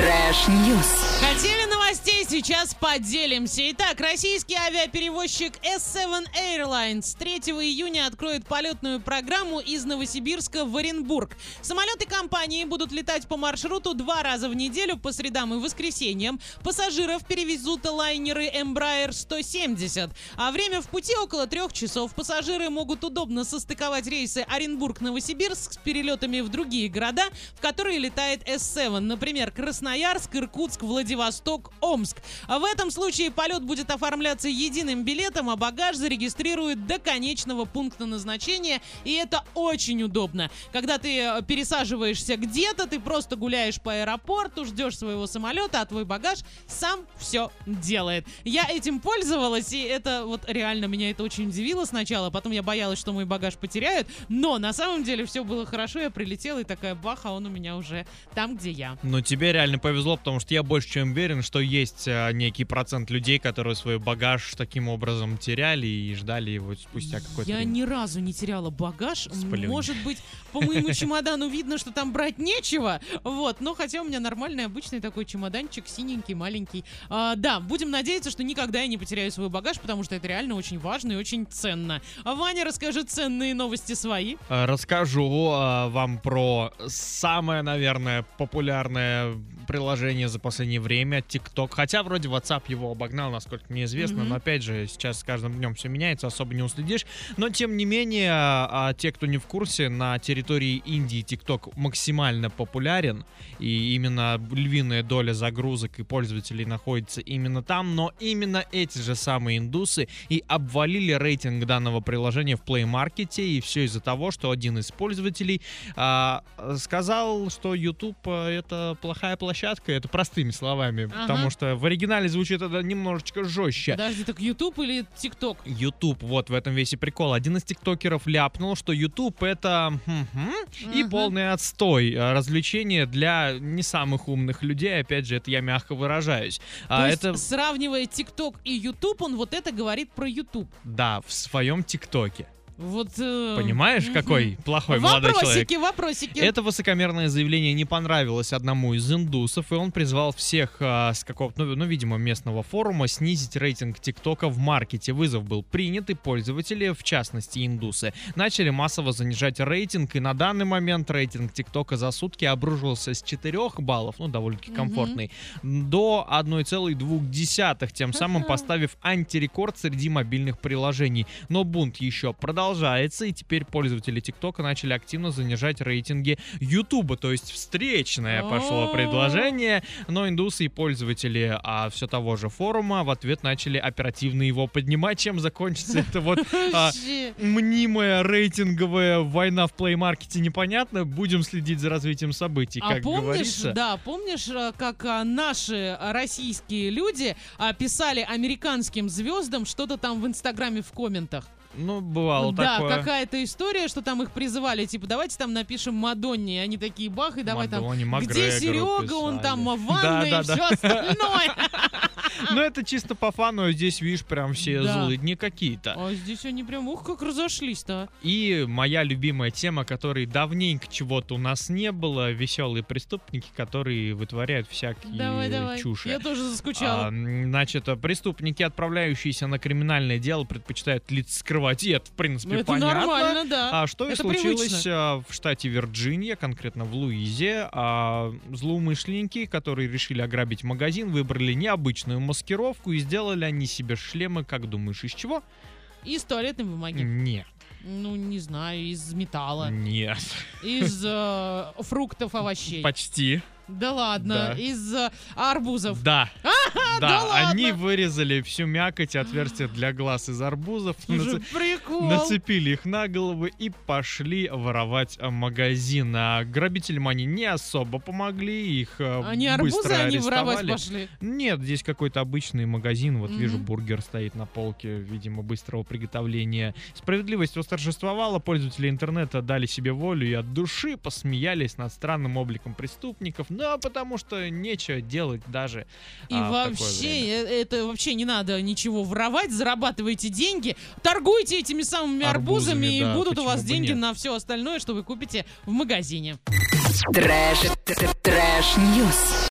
Trash news. Хотели сейчас поделимся. Итак, российский авиаперевозчик S7 Airlines 3 июня откроет полетную программу из Новосибирска в Оренбург. Самолеты компании будут летать по маршруту два раза в неделю по средам и воскресеньям. Пассажиров перевезут лайнеры Embraer 170. А время в пути около трех часов. Пассажиры могут удобно состыковать рейсы Оренбург-Новосибирск с перелетами в другие города, в которые летает S7. Например, Красноярск, Иркутск, Владивосток, Омск. А в этом случае полет будет оформляться единым билетом, а багаж зарегистрируют до конечного пункта назначения. И это очень удобно. Когда ты э, пересаживаешься где-то, ты просто гуляешь по аэропорту, ждешь своего самолета, а твой багаж сам все делает. Я этим пользовалась, и это вот реально меня это очень удивило сначала. Потом я боялась, что мой багаж потеряют. Но на самом деле все было хорошо. Я прилетела и такая бах, а он у меня уже там, где я. Но тебе реально повезло, потому что я больше чем уверен, что есть а, некий процент людей, которые свой багаж таким образом теряли и ждали его спустя какое-то Я время. ни разу не теряла багаж. Сплюнь. Может быть, по моему чемодану видно, что там брать нечего. Вот, но хотя у меня нормальный обычный такой чемоданчик, синенький, маленький. А, да, будем надеяться, что никогда я не потеряю свой багаж, потому что это реально очень важно и очень ценно. А Ваня, расскажи ценные новости свои. А, Расскажу а, вам про самое, наверное, популярное приложение за последнее время TikTok. Хотя вроде WhatsApp его обогнал, насколько мне известно, Мгм. но опять же, сейчас с каждым днем все меняется, особо не уследишь. Но тем не менее, а, а, те, кто не в курсе, на территории Индии TikTok максимально популярен, и именно львиная доля загрузок и пользователей находится именно там, но именно эти же самые индусы и обвалили рейтинг данного приложения в Play Market, и все из-за того, что один из пользователей а, сказал, что YouTube а, это плохая площадка, это простыми словами, Ага. потому что в оригинале звучит это немножечко жестче. Подожди, так YouTube или TikTok? YouTube, вот в этом весь и прикол. Один из тиктокеров ляпнул, что YouTube это и полный отстой. а, Развлечение для не самых умных людей, опять же, это я мягко выражаюсь. То А есть, это, сравнивая TikTok и YouTube, он вот это говорит про YouTube. да, в своем ТикТоке. Вот. э, Понимаешь, какой плохой молодой человек? Вопросики, вопросики. Это высокомерное заявление не понравилось одному из индусов, и он призвал всех а, с какого-то, ну, ну, видимо, местного форума снизить рейтинг ТикТока в маркете. Вызов был принят, и пользователи, в частности индусы, начали массово занижать рейтинг, и на данный момент рейтинг ТикТока за сутки обрушился с 4 баллов, ну, довольно-таки комфортный, до 1,2, тем самым поставив антирекорд среди мобильных приложений. Но бунт еще продолжается, и теперь пользователи ТикТока начали активно занижать рейтинги Ютуба, то есть встречное пошло предложение, но индусы и пользователи а, все того же форума в ответ начали оперативно его поднимать, чем закончится это вот а, мнимая рейтинговая война в плеймаркете непонятно. Будем следить за развитием событий, А как помнишь, говорится. да, помнишь, э, как а, наши а, российские люди а, писали американским звездам что-то там в Инстаграме в комментах? Ну, бывало да, такое. какая-то история, что там их призывали, типа, давайте там напишем Мадонне, и они такие бах, и давай Мадонне, там, Макгрегору где Серега, он писали. там в ванной Да, и да, все остальное. Ну, это чисто по фану, а здесь, видишь, прям все Да. злыдни какие-то. А здесь они прям, ух, как разошлись-то. а. И моя любимая тема, которой давненько чего-то у нас не было, веселые преступники, которые вытворяют всякие Давай, давай. чуши. Я тоже заскучала. А, значит, а, преступники, отправляющиеся на криминальное дело, предпочитают лица скрывать, и это, в принципе, это понятно. нормально, да. А что и случилось привычно. а, в штате Вирджиния, конкретно в Луизе. А, злоумышленники, которые решили ограбить магазин, выбрали необычную маскировку и сделали они себе шлемы, как думаешь, из чего? И с туалетной бумаги. Нет, Ну, не знаю, из металла. нет, Из э, фруктов, овощей. почти. Да ладно, Да. из э, арбузов. Да. да Да, ладно? они вырезали всю мякоть и отверстия для глаз из арбузов, наце- прикол. нацепили их на головы и пошли воровать а, магазин. А грабителям они не особо помогли, их а, Они арбузы, быстро они воровать арестовали. пошли. Нет, здесь какой-то обычный магазин. Вот вижу, Мгм. бургер стоит на полке, видимо, быстрого приготовления. Справедливость восторжествовала, пользователи интернета дали себе волю и от души посмеялись над странным обликом преступников. Ну, потому что нечего делать даже И а, вообще, э, это вообще не надо ничего воровать, зарабатывайте деньги, торгуйте этими самыми арбузами, Арбузами, и да, будут у вас деньги нет? на все остальное, что вы купите в магазине. Trash, trash, news.